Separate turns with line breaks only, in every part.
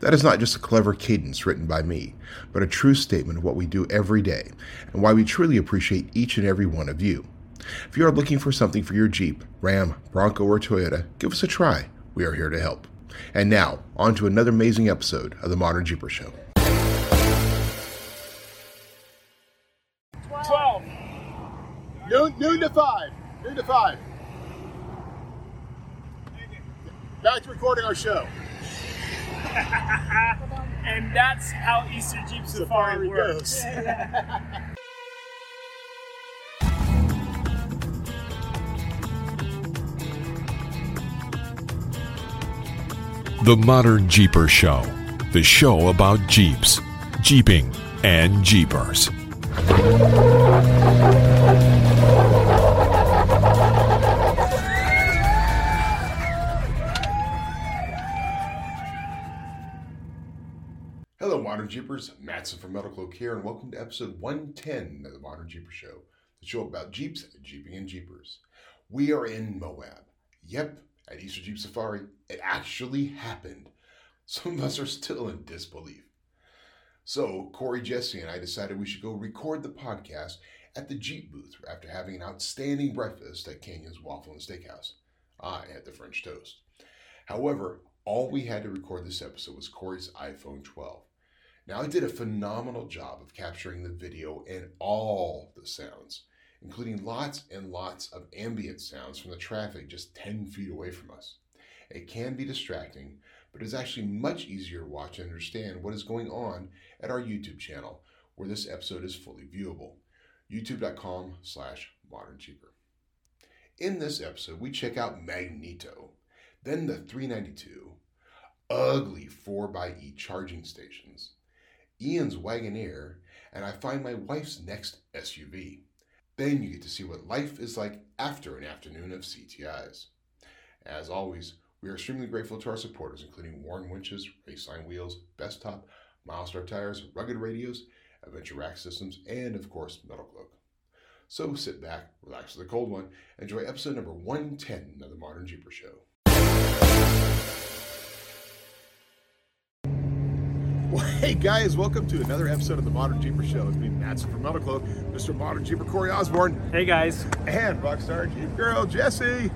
That is not just a clever cadence written by me, but a true statement of what we do every day and why we truly appreciate each and every one of you. If you are looking for something for your Jeep, Ram, Bronco, or Toyota, give us a try. We are here to help. And now, on to another amazing episode of the Modern Jeeper Show.
12.
Noon, noon to five. Noon to five. Back to recording our show.
And that's how Easter Jeep Safari,
Safari
works.
The Modern Jeeper Show, the show about Jeeps, Jeeping, and Jeepers.
Modern Jeepers. Matson from Cloak here, and welcome to episode 110 of the Modern Jeeper Show, the show about Jeeps, Jeeping, and Jeepers. We are in Moab. Yep, at Easter Jeep Safari. It actually happened. Some of us are still in disbelief. So, Corey, Jessy, and I decided we should go record the podcast at the Jeep booth after having an outstanding breakfast at Canyon's Waffle and Steakhouse. I had the French toast. However, all we had to record this episode was Corey's iPhone 12. Now, it did a phenomenal job of capturing the video and all the sounds, including lots and lots of ambient sounds from the traffic just 10 feet away from us. It can be distracting, but it's actually much easier to watch and understand what is going on at our YouTube channel, where this episode is fully viewable. youtube.com slash modern jeeper. In this episode, we check out Magneto, then the 392, ugly 4Xe charging stations, Ian's Wagoneer, and I find my wife's next SUV. Then you get to see what life is like after an afternoon of CTIs. As always, we are extremely grateful to our supporters, including Warn Winches, Raceline Wheels, Bestop, Milestar Tires, Rugged Radios, Adventure Rack Systems, and of course, Metalcloak. So sit back, relax with a cold one, enjoy episode number 110 of the Modern Jeeper Show.
Well, hey guys, welcome to another episode of the Modern Jeeper Show. It's me, Matson from Metalcloak, Mr. Modern Jeeper Corey Osborne,
Hey guys.
and Rockstar Jeep Girl Jessy.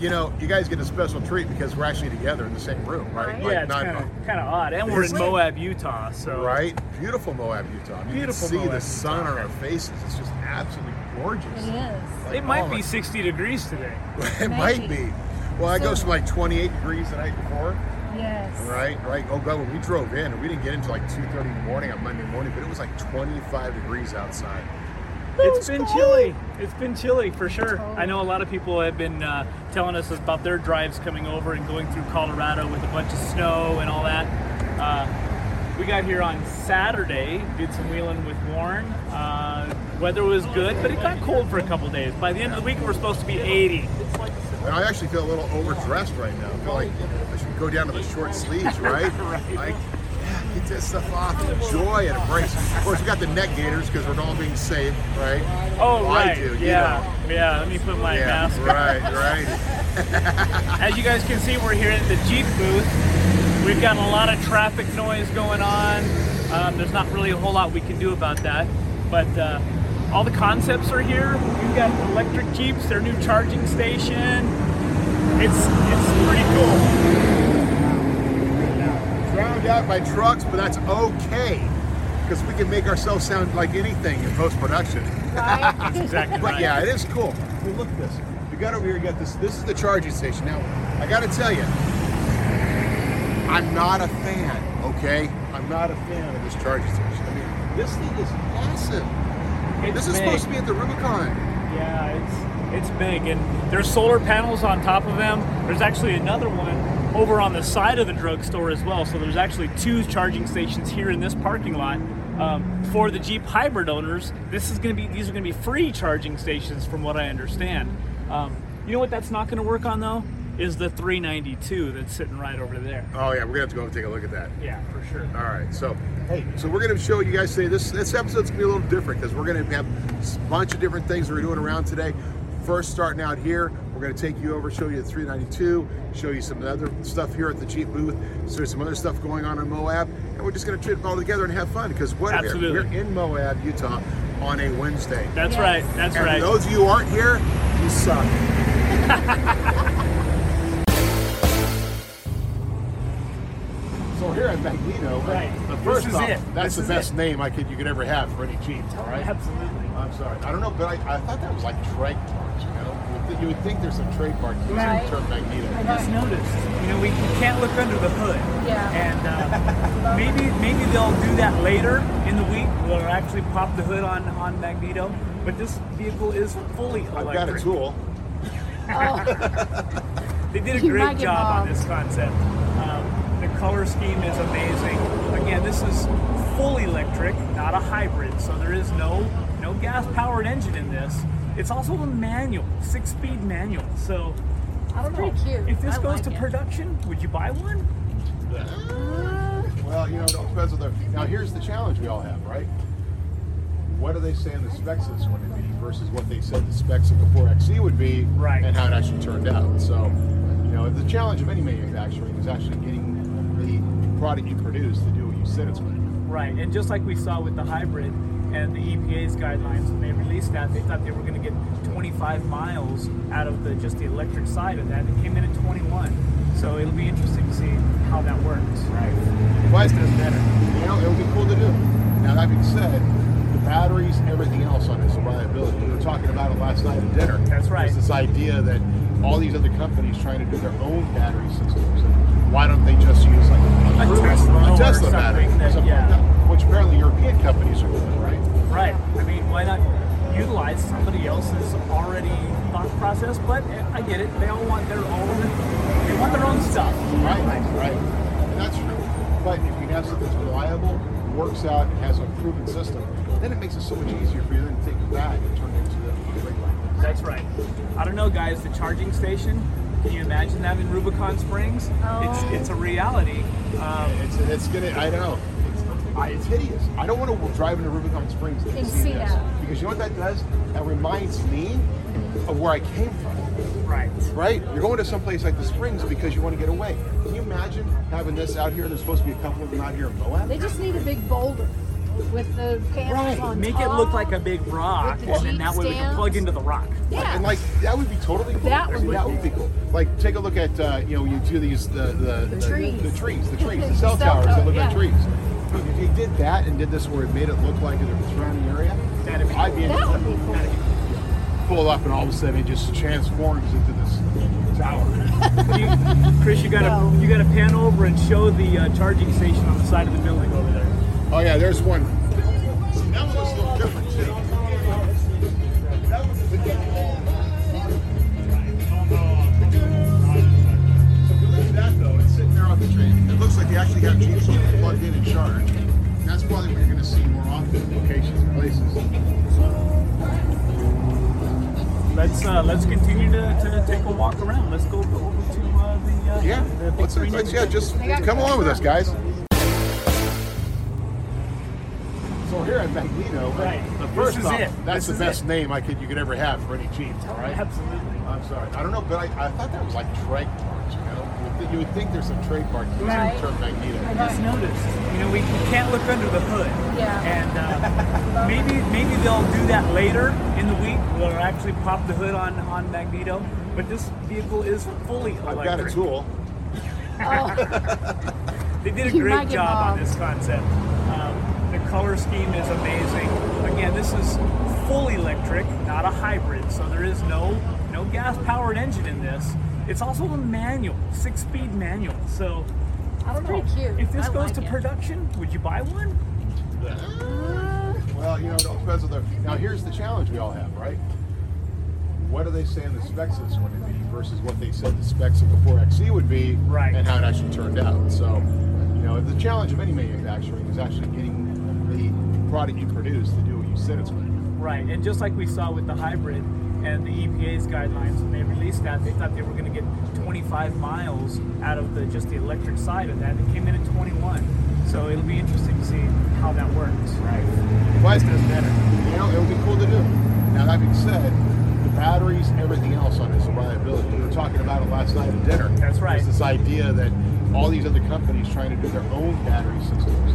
You know, you guys get a special treat because we're actually together in the same room, right?
yeah, it's
not-
kind of kind of odd, and we're in
Isn't it?
Moab, Utah. So
Right? Beautiful Moab, Utah. I mean,
Beautiful
you can see
Moab,
the sun
Utah.
on our faces. It's just absolutely gorgeous.
It is.
Like,
it might
my-
be 60 degrees today.
it might
Maybe.
be. Well, it goes
So-
from like 28 degrees the night before.
Yes.
Right, right. Oh god, when we drove in, we didn't get into like 2:30 in the morning on Monday morning, but it was like 25 degrees outside.
It's been chilly. It's been chilly for sure. I know a lot of people have been uh, telling us about their drives coming over and going through Colorado with a bunch of snow and all that. Uh, we got here on Saturday, did some wheeling with Warren. Uh, weather was good, but it got cold for a couple days. By the end of the week, we're supposed to be 80.
And I actually feel a little overdressed right now. I feel like I should go down to the short sleeves, right?
Right.
Like, yeah, get this stuff off, enjoy and embrace. Of course, we got the neck gaiters because we're all being safe, right?
Oh,
Well, I
right.
do, you
yeah. Yeah, let me put my
Yeah,
mask on.
right, right.
As you guys can see, we're here at the Jeep booth. We've got a lot of traffic noise going on. Um, there's not really a whole lot we can do about that, but uh, all the concepts are here. We've got electric Jeeps, their new charging station. It's it's pretty cool.
Drowned out by trucks, but that's okay because we can make ourselves sound like anything in post production.
Right?
That's exactly
But
right.
yeah, it is cool. I mean, look at this. We got over here. You got this. This is the charging station. Now, I got to tell you, I'm not a fan. Okay, I'm not a fan of this charging station. I mean, this thing is massive.
It's
this is
big.
supposed to be at the Rubicon.
Yeah, it's it's big, and there's solar panels on top of them. There's actually another one over on the side of the drugstore as well. So there's actually two charging stations here in this parking lot. Um, for the Jeep hybrid owners, this is going to be these are going to be free charging stations, from what I understand. Um, you know what that's not going to work on though is the 392 that's sitting right over there.
Oh yeah, we're gonna have to go and take a look at that.
Yeah, for sure.
All right, so hey, so we're gonna show you guys today. This this episode's gonna be a little different because we're gonna have a bunch of different things that we're doing around today. First, starting out here, we're gonna take you over, show you the 392, show you some other stuff here at the Jeep booth. So there's some other stuff going on in Moab, and we're just gonna trip it all together and have fun because what
Absolutely.
we're in Moab, Utah, on a Wednesday.
That's
Yes.
right. That's
and
right.
those of you who aren't here, you suck. so here at Magneto,
Right.
the
This
first
is
off,
it.
that's
This
the
is
best name I could you could ever have for any Jeep. All right.
Absolutely.
I'm sorry. I don't know, but I, I thought that was like drag trademarks. You know, you would, th- you would think there's some trademark using
Right.
the term Magneto.
I just noticed. You know, we, we can't look under the hood.
Yeah.
And uh, maybe maybe they'll do that later in the week. They'll actually pop the hood on on Magneto. But this vehicle is fully electric.
I've got a tool.
They did a
You
great job on this concept. Um, the color scheme is amazing. Again, this is fully electric, not a hybrid, so there is no no gas-powered engine in this. It's also a manual, six-speed manual. So I don't know.
cute.
If this
I
goes
like
to
it.
production, would you buy one?
Uh, well, you know, it all depends on the. Now, here's the challenge we all have, right? What do they say in the specs of this one to be versus what they said the specs of the 4Xe would be,
Right.
and how it actually turned out. So, you know, the challenge of any manufacturing is actually getting the product you produce to do what you said it's going to do.
Right, and just like we saw with the hybrid and the EPA's guidelines when they released that, they thought they were going to get 25 miles out of the just the electric side of that. It came in at 21, so it'll be interesting to see how that works. Right.
But, does better. you know, it'll be cool to do. Now, that being said, the batteries, everything else on its reliability. We were talking about it last night at dinner.
That's right.
There's this idea that all these other companies trying to do their own battery systems, why don't they just use like a,
A Tesla
a Tesla battery,
that-
something
yeah.
like that? Which apparently European companies are doing, right?
Right. I mean, why not utilize somebody else's already thought process? But eh, I get it. They all want their own. They want their own stuff.
Right, right. And that's true. But if you have something that's reliable, works out, has a proven system, then it makes it so much easier for you then to take it back and turn it into the great line.
That's right. I don't know, guys. The charging station. Can you imagine that in Rubicon Springs? It's it's a reality. Um,
It's it's gonna. I don't know. It's, I, it's hideous. I don't want to drive into Rubicon Springs and,
And
see,
see
this
that.
because you know what that does? That reminds me of where I came from.
right.
Right? You're going to some place like the Springs because you want to get away. Can you imagine having this out here? There's supposed to be a couple of them out here in Moab.
They just need a big boulder with the panels
Right.
on
Make
top.
it look like a big rock,
the
and then
Jeep
that way we can plug into the rock.
Yeah.
And like that would be totally cool.
That would
See,
be
that would be cool. Like take a look at uh, you know you do these the the,
The trees.
the, trees the trees the
The
cell
cell
towers that
tower,
look like trees. If you did that and did this where it made it look like in the surrounding area,
That'd be
I'd be
That
into
would be cool.
pull up and all of a sudden it just transforms into this tower.
You, Chris, you gotta
No.
you gotta pan over and show the uh, charging station on the side of the building over there.
oh yeah, there's one. It looks like they actually have Jeeps on plugged in and charged. And that's probably what you're going to see more often locations and places.
Let's uh, let's continue to, to take a walk around. Let's go over to uh, the uh,
Yeah,
the big
let's, let's yeah, just come along with us, guys. So here at Magneto,
Right.
the
This
first
is
off,
it.
that's
This
the best
it.
name I could you could ever have for any Jeep, all right?
Absolutely.
I'm sorry. I don't know, but I, I thought that was like trademarks, you know? You would, th- you would think there's some trademark using
Right.
the term Magneto.
I just noticed. You know, we, we can't look under the hood.
Yeah.
And uh, maybe maybe they'll do that later in the week. They'll actually pop the hood on on Magneto. But this vehicle is fully electric.
I've got a tool.
They did a
You
great job on this concept. Um, the color scheme is amazing. Again, this is fully electric, not a hybrid, so there is no no gas-powered engine in this. It's also a manual, six-speed manual. So I don't know.
cute.
If this
I
goes
like
to
it.
production, would you buy one?
Uh, well, you know, it all depends on the. Now, here's the challenge we all have, right? What do they say in the specs of this one to be versus what they said the specs of the 4Xe would be,
Right.
and how it actually turned out. So, you know, the challenge of any manufacturing is actually getting the product you produce to do what you said it's going to do.
Right, and just like we saw with the hybrid and the EPA's guidelines, when they released that, they thought they were going to get 25 miles out of the just the electric side of that. It came in at 21, so it'll be interesting to see how that works.
Right. But does better. You know, it would be cool to do. Now that being said, the batteries, and everything else on its reliability. We were talking about it last night at dinner.
That's right.
There's this idea that all these other companies trying to do their own battery systems.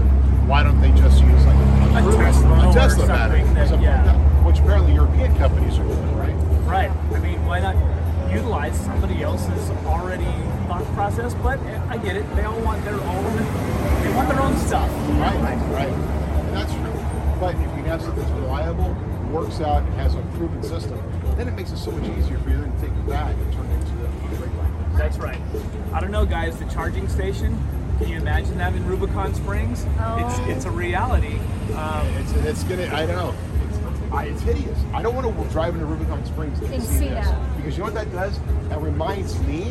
Why don't they just use like a,
A
Cruise-
Tesla
a
or
Tesla battery,
that- yeah.
like that? Which apparently European companies are doing, right?
Right. I mean, why not utilize somebody else's already thought process? But I get it. They all want their own. They want their own stuff.
Right, right. And that's true. But if you have something that's reliable, works out, and has a proven system, then it makes it so much easier for you then to take it back and turn it into the great light.
That's right. I don't know, guys. The charging station. Can you imagine that in Rubicon Springs? Oh. It's it's a reality. Um,
It's it's gonna. I don't know. It's, I, it's hideous. I don't want to drive into Rubicon Springs and,
And
see,
see
this
that.
because you know what that does? That reminds me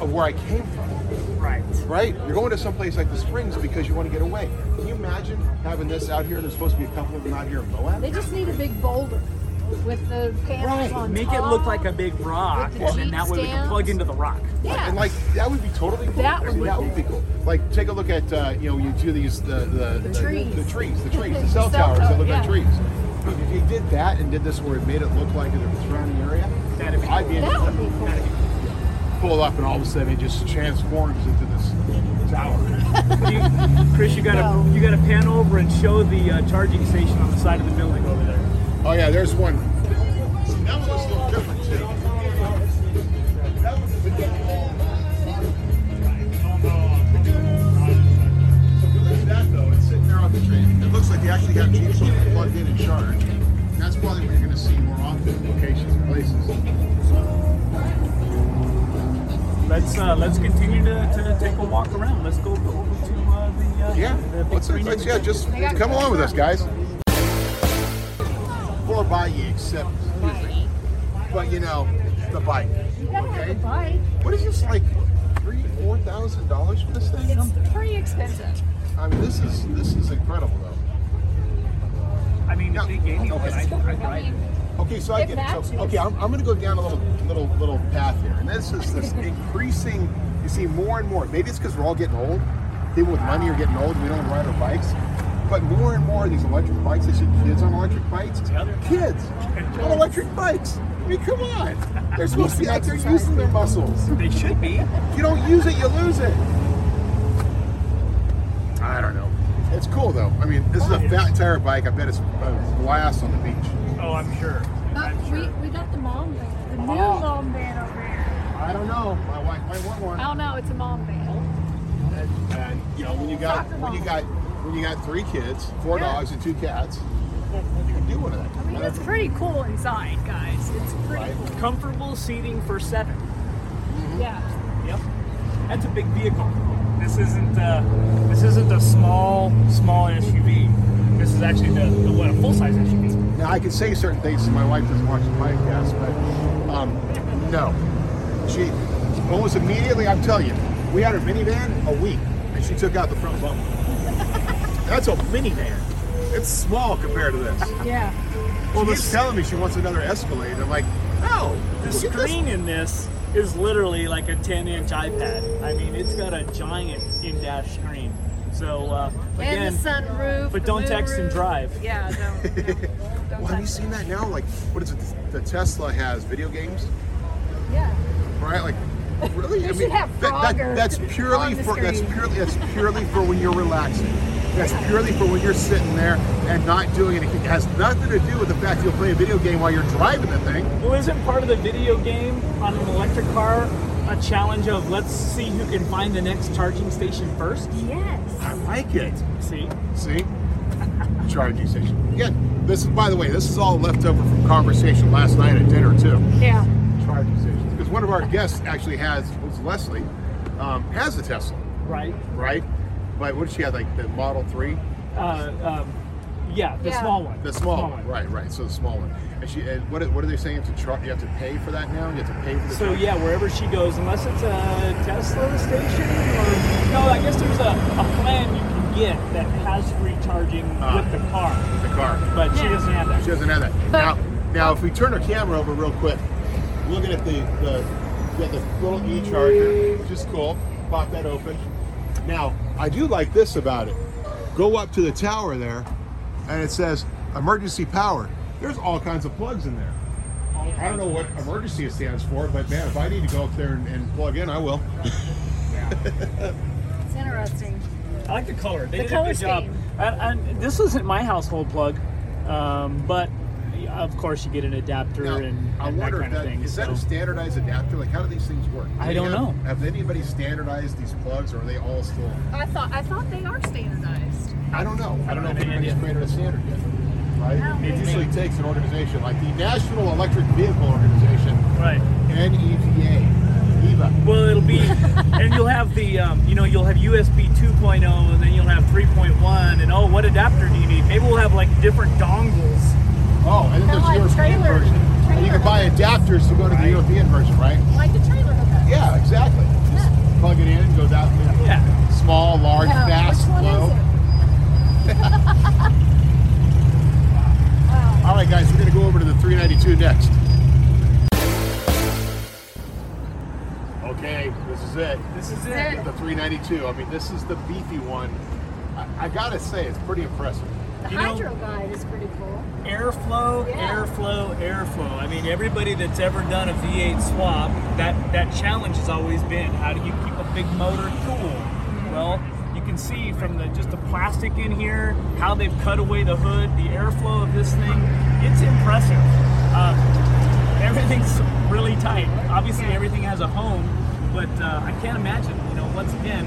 of where I came from.
right.
Right? You're going to some place like the Springs because you want to get away. Can you imagine having this out here? There's supposed to be a couple of them out here in Moab.
They just need a big boulder with the panels
Right.
on
Make
top.
it look like a big rock,
the
and then that way we can plug into the rock.
Yeah.
And like that would be totally cool.
That would
See,
be
that would be cool. Like take a look at uh, you know you do these the the,
The trees.
the, trees the trees the
The
cell
cell
towers that
tower,
look like trees. If he did that and did this where it made it look like the surrounding area,
That'd be
I'd be into
that
that.
would be cool.
Pull up and all of a sudden it just transforms into this tower.
You, Chris, you gotta
No.
you gotta pan over and show the uh, charging station on the side of the building over there.
oh yeah, there's one. That one looks a little different too. It looks like they actually have Jeeps on plugged in and charged. That's probably what you're going to see more often locations and places.
Let's uh, let's continue to, to take a walk around. Let's go over to uh, the uh,
Yeah,
the big
let's, let's yeah, just come along with us, guys. Or buy ye, except, excuse. But you know, the bike.
You gotta have
Okay.
a bike.
What is this like? Three, four thousand dollars for this thing?
It's pretty expensive.
I mean, this is this is incredible though.
I mean,
No.
if they gave me one, I'd, I'd ride it.
Okay, so I get it. So, okay, I'm, I'm going to go down a little, little, little path here, and this is this increasing. You see more and more. Maybe it's because we're all getting old. People with money are getting old. We don't ride our bikes, but more and more of these electric bikes. I see kids on electric bikes. Kids on electric bikes. I mean, come on. They're supposed to be out there using their muscles.
They should be.
If you don't use it, you lose it. I don't know. It's cool though. I mean, this is a fat tire bike. I bet it's a blast on the beach.
Oh, I'm sure.
but
I'm
we,
sure.
we got the mom van, the new
Oh.
mom van over here.
I don't know. My wife might want one.
I don't know, it's a mom van.
And, and you know, when you got
Soccer
when you got when you got three kids, four
Yeah.
dogs, and two cats, you can do one of that.
I mean, it's pretty cool inside, guys. It's pretty
Right.
cool.
Comfortable seating for seven. Mm-hmm.
Yeah.
Yep. That's a big vehicle. This isn't uh, this isn't a small small SUV. This is actually the, the what a full size SUV.
Now I can say certain things. My wife doesn't watch the podcast, but um, no, she almost immediately. I'm telling you, we had her minivan a week, and she took out the front bumper. That's a minivan. It's small compared to this.
Yeah.
Well,
She's-
she's telling me she wants another Escalade. I'm like, no.
The
look at this.
screen in this is literally like a 10 inch iPad. I mean, it's got a giant in dash screen. So uh, again,
and the sunroof.
but
the
don't text and drive.
Yeah, don't. don't, don't
Well, have you seen that now? Like, what is it? The Tesla has video games,
Yeah.
right? Like, really?
They should have
that- that- that's purely
the
for that's purely that's purely for when you're relaxing. That's purely for when you're sitting there and not doing anything. It has nothing to do with the fact you'll play a video game while you're driving the thing.
Well, isn't part of the video game on an electric car a challenge of let's see who can find the next charging station first?
Yes.
I like it.
See?
See? Charging station. Again, this is by the way, this is all left over from conversation last night at dinner too.
Yeah.
Charging stations. Because one of our guests actually has, was Leslie, um, has a Tesla,
Right?
right? But what did she have? Like the Model 3?
Uh, um, yeah, the
Yeah.
small one.
The small, one. Right, right. So the small one. And she and what, what are they saying? You have to char- you have to pay for that now? You have to pay for the
So
charge?
yeah, wherever she goes, unless it's a Tesla station or no, I guess there's a, a plan you can get that has free charging
Ah.
with the car,
The car.
but she doesn't have that.
She doesn't have that.
But-
now, now, if we turn our camera over real quick, looking at the the, got the little e charger, which is cool. Pop that open. Now, I do like this about it. Go up to the tower there, and it says emergency power. There's all kinds of plugs in there. I don't know what emergency stands for, but man, if I need to go up there and, and plug in, I will.
It's interesting.
I like the color. They
The
did a
color
good job.
scheme.
And, and this isn't my household plug, um, but of course you get an adapter
Now,
and,
I
and that kind
if
of thing.
is that a standardized adapter? Like, how do these things work?
I
Do
don't
have-
know.
Have anybody standardized these plugs, or are they all still?
I thought I thought they are standardized.
I don't know. I don't know if
have any
anybody's
idea.
created a standard yet. Right?
No,
It
maybe.
usually takes an organization like the National Electric Vehicle Organization,
right.
NEVA, EVA.
Well, it'll be, and you'll have the, um, you know, you'll have USB 2.0, and then you'll have 3.1, and oh, what adapter do you need? Maybe we'll have like different dongles.
Oh, and then there's
Kinda like
European
trailer-
version. And you can buy adapters to go to the European version, right?
Like the trailer hookup.
Yeah, exactly. Just
Yeah.
plug it in, and goes out.
Yeah.
Small, large,
Yeah,
fast,
which one
slow.
is it? wow.
All right, guys, we're going to go over to the 392 next. Okay, this is it.
This is
it.
it.
The 392. I mean, this is the beefy one. I, I gotta say, it's pretty impressive.
The
You know-
guide is pretty cool.
Airflow,
Yeah.
airflow, airflow. I mean, everybody that's ever done a V8 swap, that that challenge has always been how do you keep a big motor cool? Well, you can see from the just the plastic in here, how they've cut away the hood, the airflow of this thing. It's impressive. Um, everything's really tight. Obviously, everything has a home, but uh, I can't imagine. You know, once again,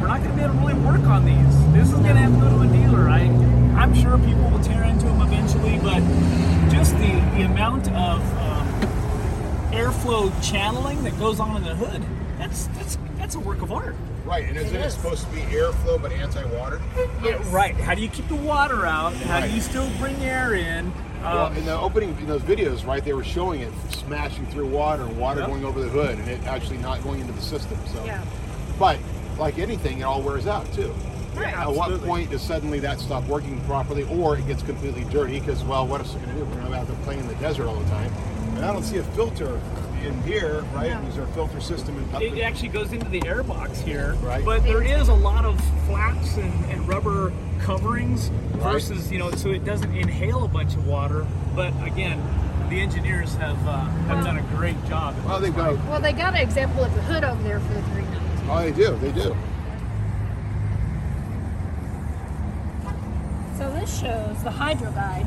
we're not going to be able to really work on these. This is going to have to go to a dealer. I, I'm sure people will tear into them eventually, but just the, the amount of um, airflow channeling that goes on in the hood, that's that's that's a work of art.
Right, and isn't
It
it,
is.
supposed to be airflow but anti-water?
Yeah, right. How do you keep the water out? How
Right.
do you still bring air in?
Well,
Um,
in the opening, in those videos, right, they were showing it smashing through water and water
Yep.
going over the hood and it actually not going into the system. So,
Yeah.
but like anything, it all wears out too.
Right.
At what point does suddenly that stop working properly, or it gets completely dirty? Because well, what else are we going to do? We're going to have to play in the desert all the time. And I don't see a filter in here, right?
No.
Is there a filter system in?
it actually goes into the air box here,
Right.
but there is a lot of flaps and, and rubber coverings
Right.
versus you know so it doesn't inhale a bunch of water. But again, the engineers have uh, have done a great job.
Well, they've got.
Well, they got an example of the hood over there for the 392.
Oh, they do. They do.
So this shows the hydro guide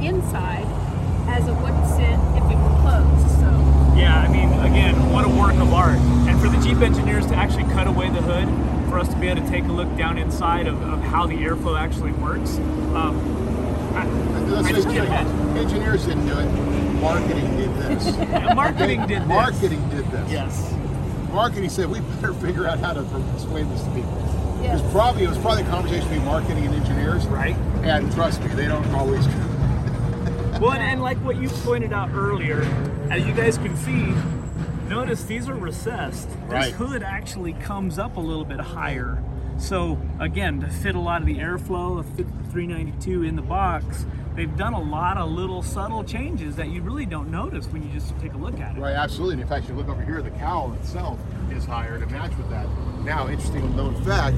inside as it would sit if it were closed. So
Yeah, I mean, again, what a work of art. And for the Jeep engineers to actually cut away the hood, for us to be able to take a look down inside of, of how the airflow actually works, um, I,
Let's
I just can't imagine.
Engineers didn't do it. Marketing did this.
Yeah, marketing did this.
Marketing did this.
Yes.
Marketing said we better figure out how to explain this to people. It was probably it was probably a conversation between marketing and engineers.
Right.
And trust me, they don't always.
Well, and, and like what you pointed out earlier, as you guys can see, notice these are recessed.
Right.
This hood actually comes up a little bit higher. So again, to fit a lot of the airflow, of the 392 in the box, they've done a lot of little subtle changes that you really don't notice when you just take a look at it.
Right, absolutely. And in fact, you look over here, the cowl itself is higher to match with that. Now, interesting known fact,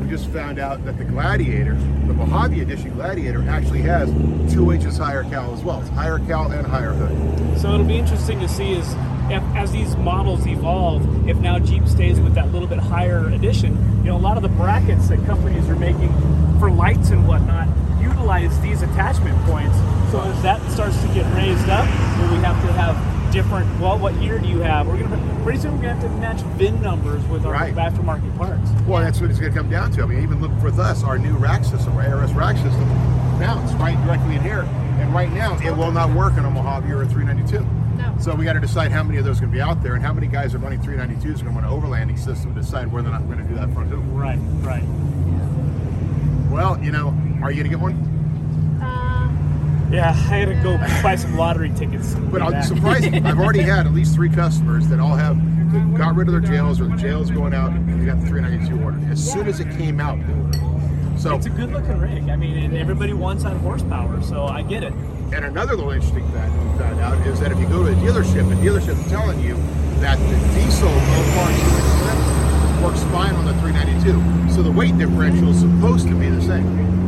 we just found out that the Gladiator, the Mojave Edition Gladiator, actually has two inches higher cowl as well. It's higher cowl and higher hood.
So it'll be interesting to see if, as these models evolve, if now Jeep stays with that little bit higher edition. You know, a lot of the brackets that companies are making for lights and whatnot utilize these attachment points. So as that starts to get raised up, we have to have different? Well, what year do you have? We're gonna pretty soon we're gonna have to match VIN numbers with our
Right.
aftermarket parts.
Well, that's what it's going to come down to. I mean, even look for us, our new rack system, our ARS rack system, mounts right directly in here. And right now, it will not work on a Mojave or a 392.
No.
So we got to decide how many of those are going to be out there and how many guys are running 392s are going to want an overlanding system to decide whether or not we're going to do that front hoop.
Right, right.
Well, you know, are you going to get one?
Yeah, I had to go buy some lottery tickets.
But I'm surprised. I've already had at least three customers that all have got rid of their JLs or the JLs going out and they got the 392 order as soon as it came out. So
It's a good looking rig. I mean, and everybody wants that horsepower, so I get it.
And another little interesting fact we found out is that if you go to a dealership, the dealership's telling you that the diesel low parts works fine on the 392. So the weight differential is supposed to be the same.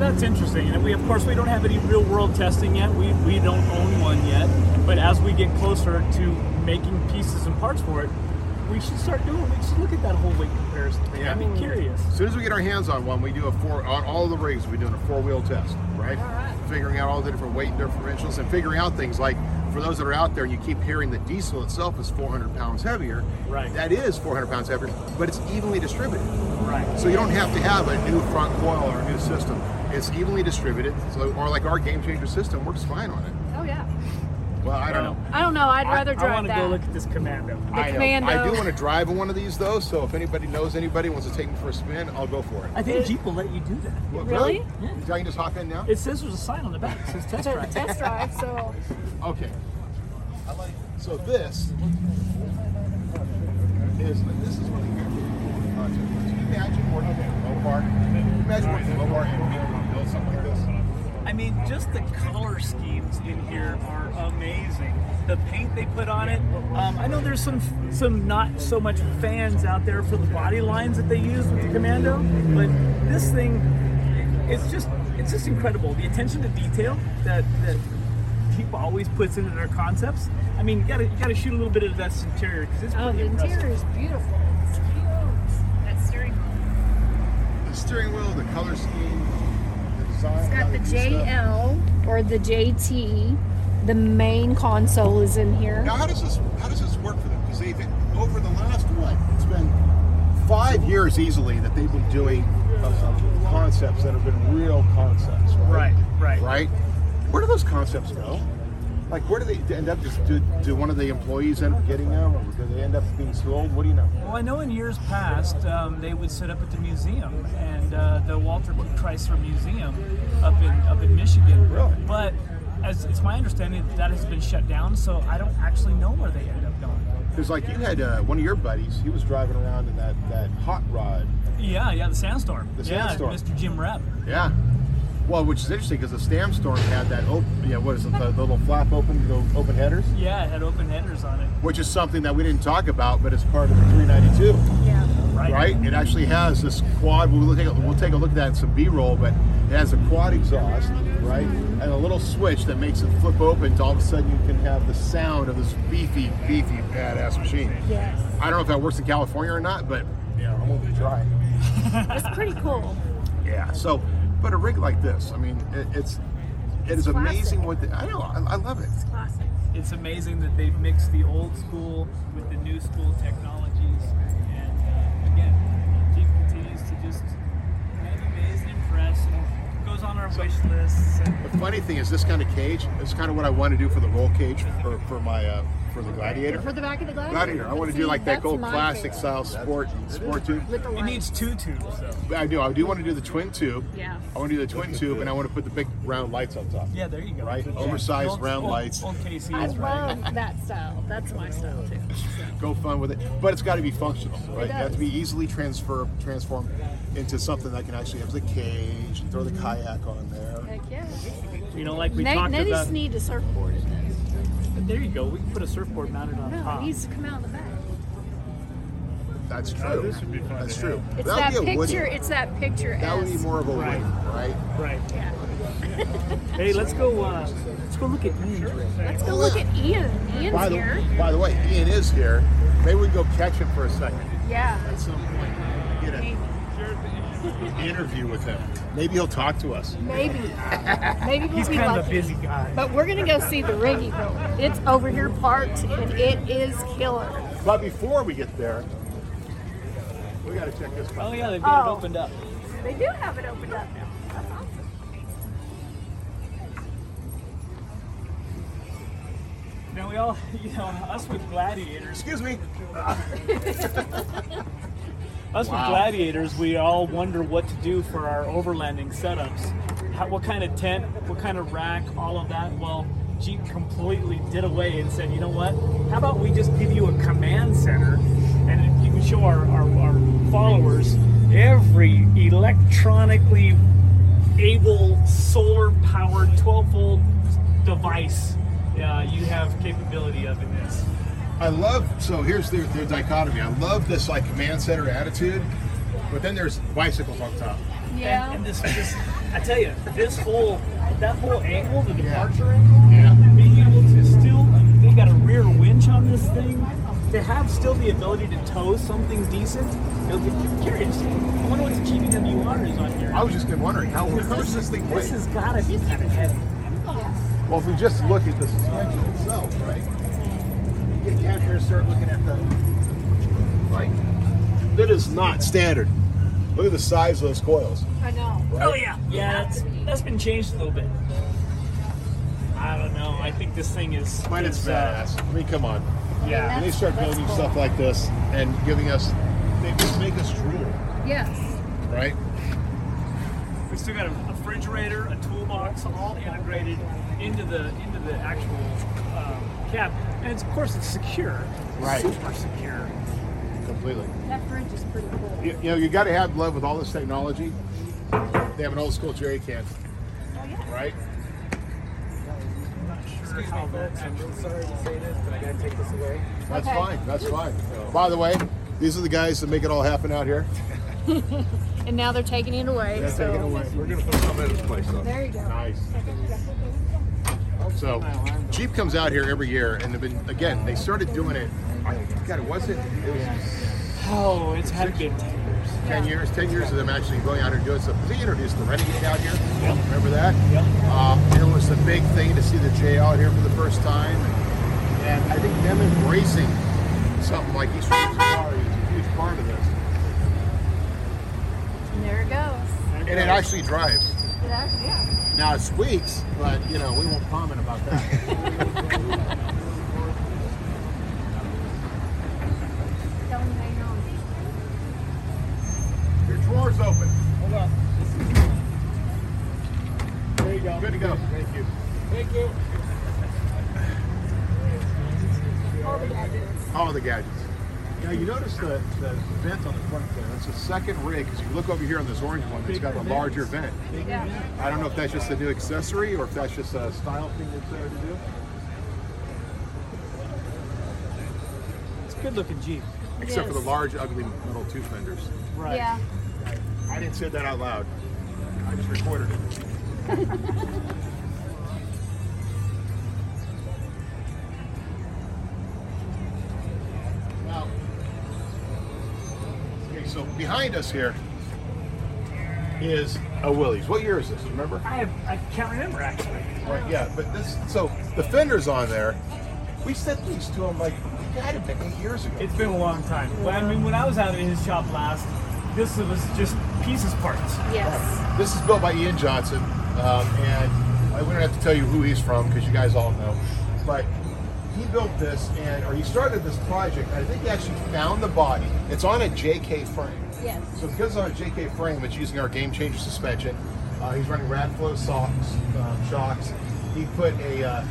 That's interesting. And we, of course, we don't have any real world testing yet. We, we don't own one yet. But as we get closer to making pieces and parts for it, we should start doing. We should look at that whole weight comparison thing.
Yeah.
I'd be curious.
As soon as we get our hands on one, we do a four on all the rigs. We're doing a four wheel test, right?
Right.
Figuring out all the different weight differentials and figuring out things like for those that are out there, and you keep hearing the diesel itself is 400 pounds heavier.
Right.
That is 400 pounds heavier, but it's evenly distributed.
Right.
So you don't have to have a new front coil or a new system. It's evenly distributed. So, or like our game changer system works fine on it.
Oh yeah.
Well, I don't know.
I don't know. I'd rather
I,
drive
I want to
that.
go look at this Commando.
The
I know.
Commando.
I do want to drive in one of these though. So if anybody knows anybody wants to take me for a spin, I'll go for it.
I think Jeep will let you do that.
What,
Really?
I can just hop in now.
It says there's a sign on the back. It says test drive.
test drive, so
Okay. So this is this is what the concept. Uh, can you imagine working at Mopar? Can you imagine working at Mopar and being able to build something like this?
I mean, just the color schemes in here are amazing. The paint they put on it. Um, I know there's some some not so much fans out there for the body lines that they use with the Commando, but this thing, it's just it's just incredible. The attention to detail that that Jeep always puts into their concepts. I mean, you gotta you gotta shoot a little bit of that interior because it's
oh, the
impressive.
interior is beautiful. It's cute. That steering wheel.
The steering wheel, the color scheme, the design.
It's
how
got the. JL or the JT. The main console is in here.
Now, how does this how does this work for them? Because they've over the last what? It's been five years easily that they've been doing uh, concepts that have been real concepts, right?
Right, right.
Right. Where do those concepts go? Like, where do they end up? Just do, do one of the employees end up getting them, or do they end up being sold? What do you know?
Well, I know in years past um, they would set up at the museum and uh, the Walter Chrysler Museum up in up in Michigan.
Really?
But as it's my understanding that, that has been shut down, so I don't actually know where they end up going.
Because like you had uh, one of your buddies, he was driving around in that that hot rod.
Yeah, yeah, the Sandstorm.
The
yeah,
Sandstorm.
Mr. Jim Rep.
Yeah. Well, which is interesting because the Sandstorm had that open, yeah, what is it, the, the little flap open, the open headers,
Yeah, it had open headers on it.
which is something that we didn't talk about, but it's part of the 392.
Yeah.
Right.
right? It actually has this quad. We'll take a, we'll take a look at that in some B-roll, but it has a quad exhaust, right, and a little switch that makes it flip open. To all of a sudden, you can have the sound of this beefy, beefy, badass machine.
Yes.
I don't know if that works in California or not, but yeah, I'm gonna try.
It's pretty cool.
Yeah. So, but a rig like this, I mean, it, it's it is
It's
amazing
classic.
what the, I know. I, I love it.
It's classic.
It's amazing that they've mixed the old school with the new school technologies, and uh, again, Jeep continues to just kind of amaze and impress, and goes on our wish list.
The funny thing is, this kind of cage is kind of what I want to do for the roll cage for, for my uh, for the Gladiator.
For the back of the Gladiator.
Gladiator. I want to
See,
do like that
that's
old classic
favorite.
style sport sport tube.
It needs two tubes, though.
I do. I do want to do the twin tube.
Yeah.
I want to do the twin tube, and I want to put the big round lights on top.
Yeah, there you go.
Right,
Yeah.
oversized
Old-
round
old-
lights.
Old KCs,
I
right?
love that style. That's my style too.
Go fun with it, but it's got to be functional, right? It, has to be easily transfer transformed into something that can actually have the cage and throw the kayak on there.
Heck yeah.
You know, like we
Nate,
talked
Nate
about.
just need a surfboard in this.
There you go. We can put a surfboard mounted on
No,
top.
it needs to come out in the back.
That's true.
this would be fun
That's
to
true.
It's
That
that
be a
picture.
Woody.
It's that picture.
That would be more of a
Right.
Woody, right?
Right.
Yeah.
Hey, let's go. Uh, let's go look at Ian. rig.
Let's go look at Ian. Ian's
By the,
here.
by the way, Ian is here. Maybe we can go catch him for a second
Yeah.
at some point. Get
Maybe.
an interview with him. Maybe he'll talk to us.
Maybe. Maybe we'll
He's
be
kind of a busy guy.
But we're gonna go see the rig he built. It's over here parked, and it is killer.
But before we get there, we got to check this
Oh yeah, they've got it
Oh.
opened up.
They do have it opened up now. That's awesome.
Now we all, you know, us with gladiators,
Excuse me.
us with gladiators, we all wonder what to do for our overlanding setups. how, what kind of tent, what kind of rack, all of that. Well, Jeep completely did away and said, you know what? How about we just give you a command center, and you can show our, our, our followers every electronically able solar powered 12 volt device uh, you have capability of in this.
I love so here's their, their dichotomy. I love this like command center attitude, but then there's bicycles on top.
Yeah.
And, and this, this, I tell you, this whole, that whole angle, the
Yeah.
departure angle,
Yeah.
being able to still, they got a rear winch on this thing, to have still the ability to tow something decent. You'll get curious. I wonder what the GVWR is on here.
I was just wondering how how much does this thing weigh?
This has got to be kind of heavy.
Well, if we just look at the suspension itself, right? You get down here and start looking at the like that is not standard. Look at the size of those coils.
I know.
Right?
Oh yeah, yeah. That's that's been changed a little bit. I don't know. I think this thing is.
Mine it's
is, uh,
badass. I mean, come on.
yeah.
When they start building
cool.
stuff like this and giving us, they just make us drool,
Yes.
right?
We still got a refrigerator, a toolbox, all integrated into the into the actual um, cab, and it's, of course it's secure,
Right.
Super secure.
Completely.
That fridge is pretty cool.
You, you know, you got to have love with all this technology. They have an old school jerry can,
Oh yeah.
right?
Excuse me, folks. I'm real sorry to say this, but I gotta take this away.
That's
Okay.
fine. That's fine. By the way, these are the guys that make it all happen out here.
And now they're taking it away. so
Take it away.
We're gonna put some in its place though.
there you go.
Nice. So, Jeep comes out here every year, and they've been again. They started doing it. I God, it wasn't. It was
Oh, it's had been ten years.
ten years. Ten years of them actually going out here and doing stuff. They introduced the Renegade out here.
Yep.
Remember that?
Yep.
Um, it was a big thing to see the J out here for the first time. And I think them embracing something like Easter Safari is a huge part of this.
And there it goes.
And it actually drives.
Yeah. yeah.
Now it squeaks, but you know we won't comment about that.
Tell them hang on.
Your drawer's open.
Hold on. There you go.
Good to go. Thank you.
Thank you.
All the gadgets.
All the gadgets. Now you notice the, the vent on the front there. It's a second rig because you look over here on this orange one. It's got a larger vent.
Yeah.
I don't know if that's just a new accessory or if that's just a style thing that's there to do.
It's a good looking Jeep.
Except for the large, ugly metal tooth fenders.
Right.
Yeah.
I didn't say that out loud. I just recorded it. behind us here is a Willys. What year is this? Remember?
I have, I can't remember actually.
Right. Yeah, but this. So the fenders on there. We sent these to him like it had to been eight years ago.
It's been a long time. But I mean, when I was out in his shop last, this was just pieces parts.
Yes.
This is built by Ian Johnson, um, and I wouldn't have to tell you who he's from because you guys all know. But he built this, and or he started this project. I think he actually found the body. It's on a JK frame.
Yes.
So because it's on a JK frame, it's using our game changer suspension. Uh, he's running Radflo socks, um, shocks. He put a uh,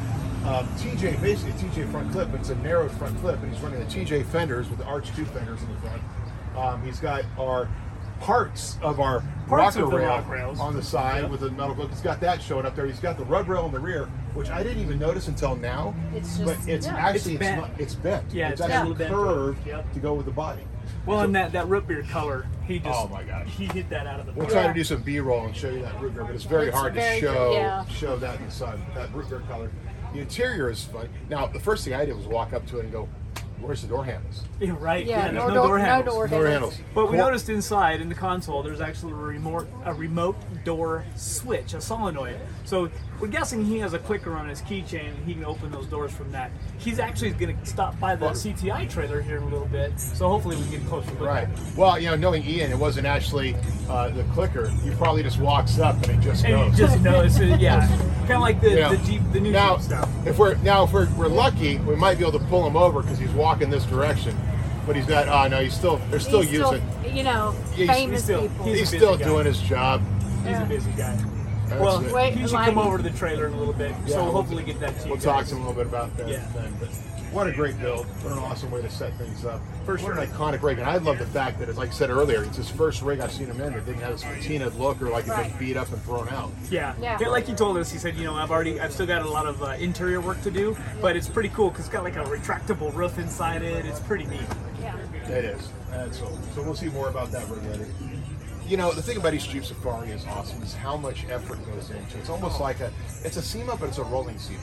uh, TJ, basically a TJ front clip, but it's a narrow front clip, and he's running the TJ fenders with the arch 2 fenders in the front. Um, he's got our parts of our
Parts
rocker
of
rail
rock rails.
on the side
Yep.
with the metal hook. He's got that showing up there. He's got the rug rail in the rear, which I didn't even notice until now.
It's
but it's
yeah.
actually
It's
it's,
bent.
not, it's bent.
Yeah,
it's
it's got a
actually
little bent
curved
Yep.
to go with the body.
Well,
So-
and that, that root beer color, he just
Oh my gosh.
he hit that out of the
We'll
park.
try
Yeah.
to do some B-roll and show you that root beer, but it's very
It's
hard
very
to
good,
show
yeah.
show that in the sun. That root beer color. The interior is fun. Now, the first thing I did was walk up to it and go, "Where's the door handles?"
Yeah, right.
Yeah,
there's
no
no,
door-
door
no
handles.
door
Door handles.
But we
Cor-
noticed inside in the console, there's actually a remote a remote door switch, a solenoid. So we're guessing he has a clicker on his keychain, and he can open those doors from that. He's actually going to stop by the CTI trailer here in a little bit, so hopefully we can get a closer look.
Right. Well, you know, knowing Ian, it wasn't actually uh, the clicker. He probably just walks up and it just
And
goes.
just notice it, yeah, kind of like the,
Yeah.
the Jeep, the new
now,
Jeep stuff.
if we're now if we're, we're lucky, we might be able to pull him over because he's walking this direction. But he's not. Oh no, he's still. They're still
He's
using.
you know,
He's-
famous
he's still-
people.
he's-
He's still
guy.
doing his job.
He's
Yeah.
a busy guy.
That's
well,
it.
Wait,
he should
like-
come over to the trailer in a little bit,
Yeah,
so we'll
we'll-
hopefully get that to you
We'll talk to him a little bit about that.
Yeah.
Then. But what a great build! What an awesome way to set things up.
For
what
sure.
an iconic rig, and I love the fact that, it's like I said earlier, it's his first rig I've seen him in that didn't have this patina look or like it's
Right.
been beat up and thrown out.
Yeah.
Yeah.
like he told us, he said, you know, I've already, I've still got a lot of uh, interior work to do, but it's pretty cool because it's got like a retractable roof inside it. It's pretty neat.
Yeah.
It is. And so, so we'll see more about that rig later. You know, the thing about Easter Jeep Safari is awesome is how much effort goes into it. It's almost like a, it's a SEMA, but it's a rolling SEMA.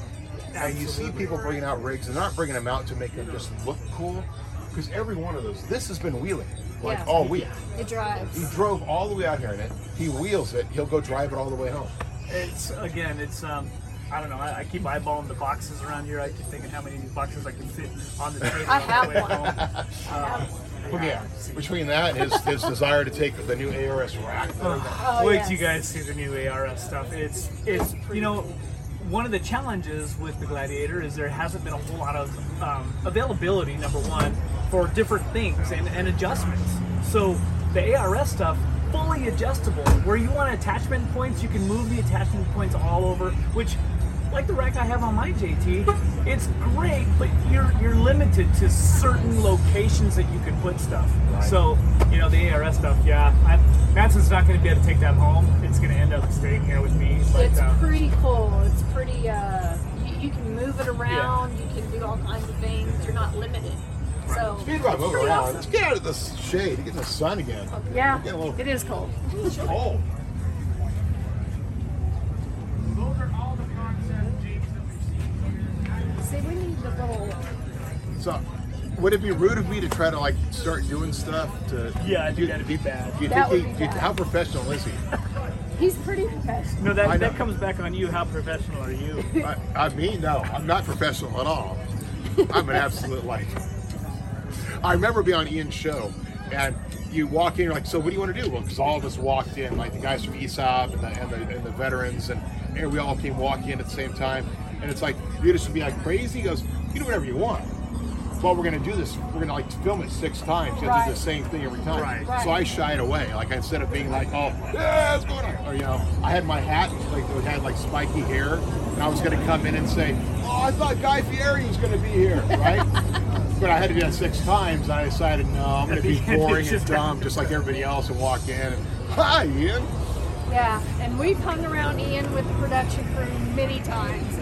And you see people bringing out rigs, they're not bringing them out to make them just look cool, because every one of those, this has been wheeling like
Yeah.
all week.
It drives.
He drove all the way out here in it. He wheels it. He'll go drive it all the way home.
It's again, it's um, I don't know. I, I keep eyeballing the boxes around here. I keep thinking how many boxes I can fit on the trailer.
I have
on the
have
way
one.
Home.
But yeah, between that and his, his desire to take the new ARS rack.
Oh,
Wait
yes.
till you guys see the new ARS stuff. It's it's you know one of the challenges with the Gladiator is there hasn't been a whole lot of um, availability. Number one for different things and, and adjustments. So the ARS stuff fully adjustable. Where you want attachment points, you can move the attachment points all over. Which like the rack I have on my JT, it's great, but you're you're limited to certain locations that you can put stuff. So, you know, the ARS stuff, yeah. I, Matson's not going to be able to take that home. It's going to end up staying here with me. But,
It's
uh,
pretty cool. It's pretty. Uh, you, you can move it around. You can do all kinds of things. You're not limited. So
Speaking about
it's
moving around,
awesome.
let's get out of the shade, get in the sun again.
Yeah,
Get a little
it is cold.
cold.
We've seen.
See, we need the little.
So, would it be rude of me to try to like start doing stuff to?
Yeah, I
do
think that'd be bad.
Do you
That
think
would
he,
be
do you-
bad.
how professional is he?
He's pretty professional.
No, that, that comes back on you. How professional are you?
I, I mean, no, I'm not professional at all. I'm an absolute like. I remember being on Ian's show, and you walk in, you're like, so what do you want to do? Well, because all of us walked in, like the guys from ESOP and the, and the, and the veterans, and, and we all came walking in at the same time. And it's like, you just be like crazy. He goes, you do whatever you want. Well, we're going to do this. We're going to like film it six times. You have to do the same thing every time.
Right.
Right.
So I shied away. Like instead of being like, oh, yeah, what's going on? Or, you know, I had my hat, like it had like spiky hair, and I was going to come in and say, oh, I thought Guy Fieri was going to be here, right? but I had to do that six times, and I decided, no, I'm going to be
At the end,
boring and dumb, just like everybody else, and walk in and, hi, Ian.
Yeah, and we've hung around Ian with the production crew many times.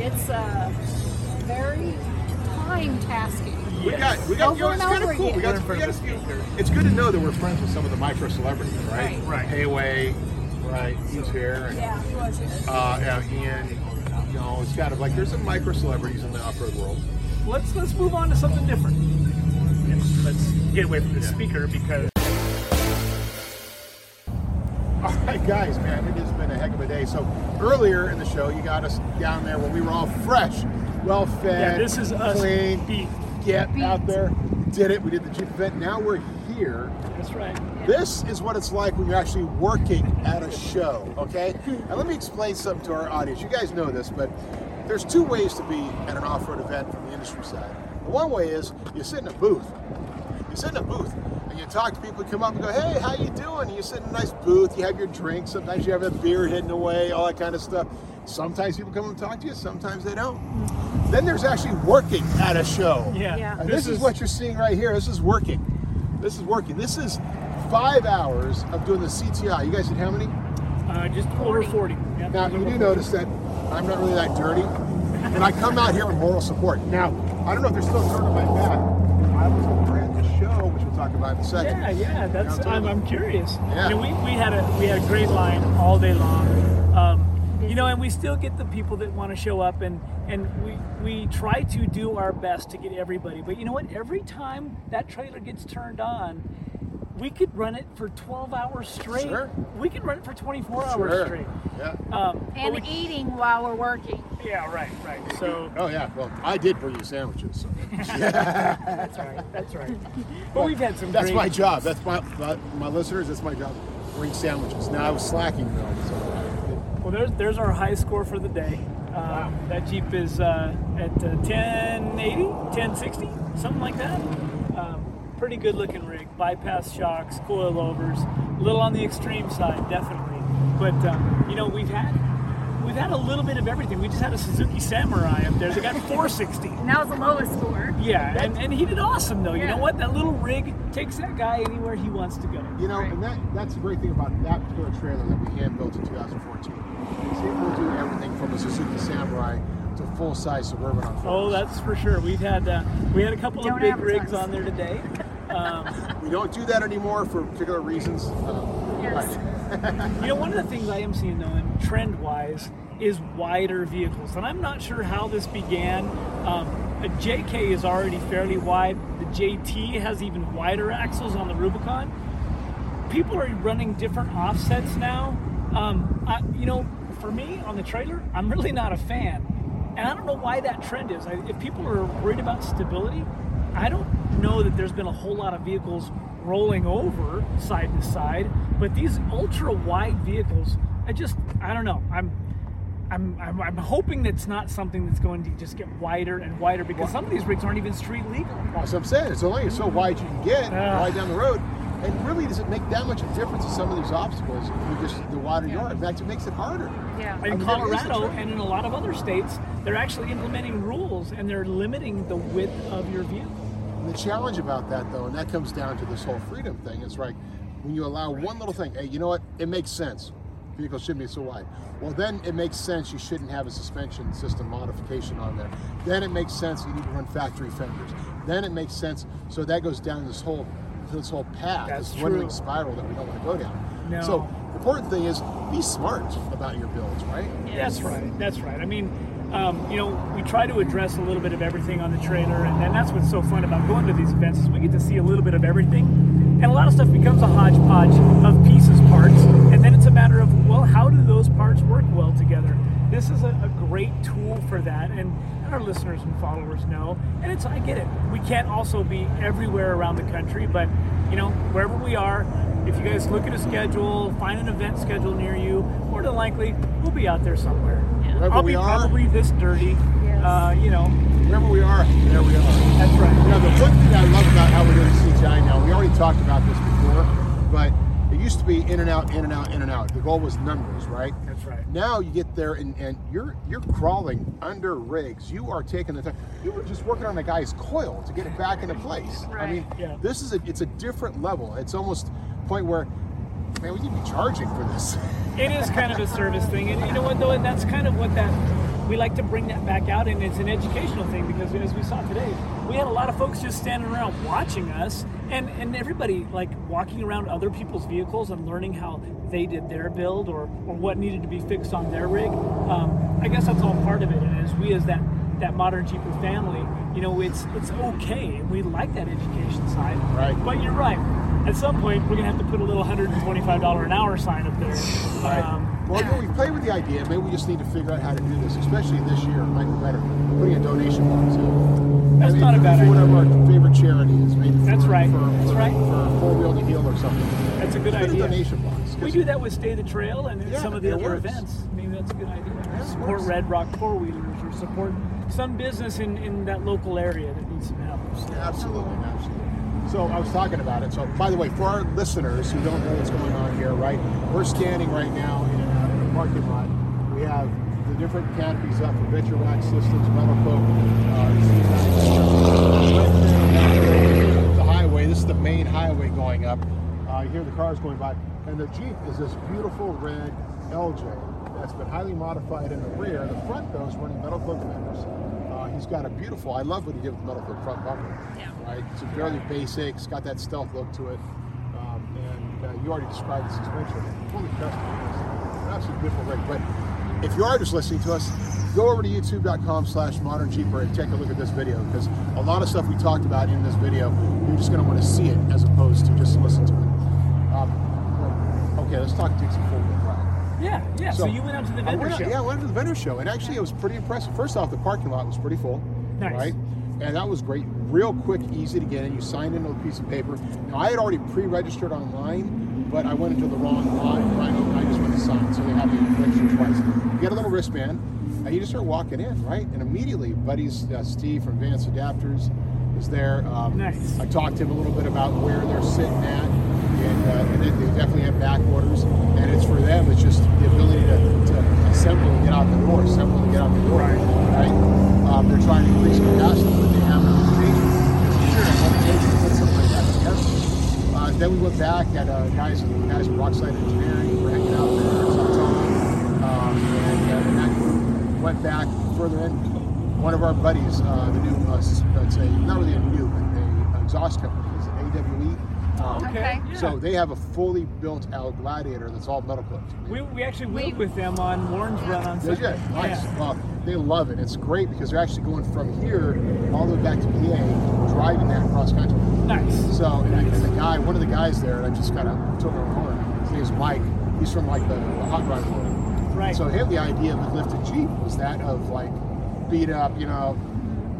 It's uh, very time tasking.
We got, we got, you know, it's kind of
over
cool. We got, we got a
the
few.
speaker.
It's good to know that we're friends with some of the micro celebrities, right?
Right.
Right.
Hayway, right? He's here. And,
Yeah, he was here.
uh, yeah, Ian. You know, it's kind of like there's some micro celebrities in the off-road world.
Let's let's move on to something different. Yeah, let's get away from the speaker because
All right, guys, man, it has been a heck of a day. So earlier in the show, you got us down there when we were all fresh, well fed,
yeah, this is us
clean,
beat.
get out there, did it. We did the Jeep event. Now we're here.
That's right.
This is what it's like when you're actually working at a show, okay? Now let me explain something to our audience. You guys know this, but there's two ways to be at an off-road event from the industry side. The one way is you sit in a booth. You sit in a booth and you talk to people who come up and go, hey, how you doing? And you sit in a nice booth, you have your drink, sometimes you have a beer hidden away, all that kind of stuff. Sometimes people come and talk to you, sometimes they don't. Then there's actually working at a show.
Yeah.
Yeah.
And this, is, what you're seeing right here. This is working. This is working. This is five hours of doing the CTI. You guys did how many?
uh, just over 40. Yep,
Now, you do
40.
notice that I'm not really that dirty. And I come out here with moral support. Now, I don't know if there's still dirt on my back. I was over at the show, which we'll talk about in a second.
Yeah, yeah, that's. I'm, I'm curious.
Yeah.
You know, we, we had a we had a great line all day long. Um, you know, and we still get the people that want to show up, and and we we try to do our best to get everybody. But you know what? Every time that trailer gets turned on, we could run it for 12 hours straight.
Sure.
We could run it for 24 hours
Sure.
straight.
Yeah.
Um,
And
we-
eating while we're working.
yeah, right, right. So
Oh, yeah. Well, I did bring you sandwiches. So.
that's right, that's right. But we've had some.
That's
great,
my job. That's my, my, my listeners. That's my job. Bring sandwiches. Now, I was slacking, though. So.
Well, there's there's our high score for the day. Um, That Jeep is uh, at uh, 1080, 1060, something like that. Um, pretty good looking rig. Bypass shocks, coilovers. A little on the extreme side, definitely. But uh, you know, we've had we've had a little bit of everything. We just had a Suzuki Samurai up there. They got 460.
And that was the lowest score.
Yeah, and, and he did awesome though.
Yeah.
You know what? That little rig takes that guy anywhere he wants to go.
You know,
Right.
and that that's the great thing about that particular trailer that we hand built in 2014. It's able to do everything from a Suzuki Samurai to full size suburban on four
Oh,
wheels.
that's for sure. We've had uh, we had a couple of
Don't
big rigs on there today. Um,
We don't do that anymore for particular reasons. Um,
Yes.
You know, one of the things I am seeing though, trend wise, is wider vehicles. And I'm not sure how this began. Um, a JK is already fairly wide. The JT has even wider axles on the Rubicon. People are running different offsets now. Um, I, you know, for me on the trailer, I'm really not a fan. And I don't know why that trend is. I, if people are worried about stability, I don't know that there's been a whole lot of vehicles rolling over side to side. But these ultra wide vehicles, I just, I don't know. I'm, I'm, I'm, I'm hoping that's not something that's going to just get wider and wider because some of these rigs aren't even street legal.
That's what I'm saying. It's only so wide you can get,
Yeah.
wide down the road. And really, does it make that much of a difference in some of these obstacles if you just the wider you are? In fact, it makes it harder.
Yeah.
In
I mean, that is the
Colorado and in a lot of other states, they're actually implementing rules and they're limiting the width of your vehicle.
And the challenge about that, though, and that comes down to this whole freedom thing, is like when you allow one little thing, hey, you know what? It makes sense. Vehicles shouldn't be so wide. Well, then it makes sense you shouldn't have a suspension system modification on there. Then it makes sense you need to run factory fenders. Then it makes sense. So that goes down this whole this whole path,
That's
this dwindling
true.
spiral that we don't want to go down.
No.
So the important thing is be smart about your builds, right?
That's right. That's right. I mean, um, you know, we try to address a little bit of everything on the trailer, and, and that's what's so fun about going to these events is we get to see a little bit of everything, and a lot of stuff becomes a hodgepodge of pieces, parts, and then it's a matter of well, how do those parts work well together? This is a, a great tool for that, and our listeners and followers know. And it's I get it. We can't also be everywhere around the country, but you know, wherever we are, if you guys look at a schedule, find an event schedule near you, more than likely we'll be out there somewhere.
Wherever
I'll be
are.
probably this dirty.
Yes.
Uh, you know,
Wherever we are, there we are.
that's
You
right.
know, the one thing I love about how we're doing CTI now, we already talked about this before, but it used to be in and out, in and out, in and out. The goal was numbers, right?
Right.
Now you get there and, and you're you're crawling under rigs. You are taking the time. You were just working on a guy's coil to get it back into place. I mean,
Yeah.
this is a it's a different level. It's almost a point where, man, we need to be charging for this.
It is kind of a service thing, and you know what though, and that's kind of what that we like to bring that back out, and it's an educational thing because as we saw today, we had a lot of folks just standing around watching us, and and everybody like walking around other people's vehicles and learning how they did their build or or what needed to be fixed on their rig. Um, I guess that's all part of it, and as we as that that modern Jeeper family, you know, it's it's okay, and we like that education side.
Right.
But you're right. At some point, we're gonna have to put a little $125 an hour sign up there. Um,
well, you know, we play with the idea. Maybe we just need to figure out how to do this, especially this year. It might be better putting a donation box in.
That's not a bad idea.
Whatever our favorite charity is, maybe.
That's
for,
right.
For,
That's
for,
right.
For four wheel to heel or something.
That's a good
Put
idea.
A donation box.
we do that with Stay the Trail and
Yeah,
some of the other
works.
events. Maybe that's a good idea.
Yeah,
support. Red Rock Four Wheelers or support some business in, in that local area that needs some help. So-
Absolutely, absolutely. So I was talking about it. So by the way, for our listeners who don't know what's going on here, right? We're standing right now in a, in a parking lot. We have different canopies up for Adventure Rack Systems, Metalcloak, uh, the highway. This is the main highway going up. Uh, you hear the cars going by, and the Jeep is this beautiful red LJ that's been highly modified in the rear. The front though is running Metalcloak fenders. Uh, he's got a beautiful. I love what he did with the Metalcloak front bumper.
Yeah.
Right. It's fairly basic. It's got that stealth look to it. Um, and uh, you already described the suspension. Fully custom. Absolutely beautiful rig. But if you are just listening to us, go over to youtube.com slash modern jeeper and take a look at this video because a lot of stuff we talked about in this video, you're just going to want to see it as opposed to just listen to it. Um, okay, let's talk Dixie four wheel drive.
Yeah, yeah. So, you went out to the vendor
out-
show.
Yeah, I went to the vendor show, and actually it was pretty impressive. First off, the parking lot was pretty full,
Nice.
right? And that was great. Real quick, easy to get in. You signed in with a piece of paper. Now, I had already pre-registered online, but I went into the wrong line. open. I just went to sign, so they had me register twice. You get a little wristband, and you just start walking in, right? And immediately, buddies, uh, Steve from Advanced Adapters is there. Um,
Nice.
I talked to him a little bit about where they're sitting at. and, uh, and they, they definitely have back orders. And it's for them. It's just the ability to, to assemble and get out the door, assemble and get out the door.
Right.
Right. Um, they're trying to increase capacity, but they have no station. Sure, one station, put something like that together. Uh, then we went back at uh, guys, guys from Rock Slide Engineering, we're hanging out there, some Tony, um, and, uh, and then went back further in. One of our buddies, uh, the new, uh, s- let's say, not really a new, but a exhaust company, is AWE? Um,
Okay.
Yeah.
So they have a fully built out Gladiator that's all Metalcloaked.
we, we actually
We-
worked with them on Warren's run on
Did you?
Sunday.
Nice.
Yeah.
Well, they love it. It's great because they're actually going from here all the way back to PA, driving that cross country.
Nice.
So, and, I- and the guy, one of the guys there, and I just kind of took him on horn. His name is Mike. He's from like the, the hot rod world.
Right.
So him, the idea of a lifted Jeep was that of like beat up, you know,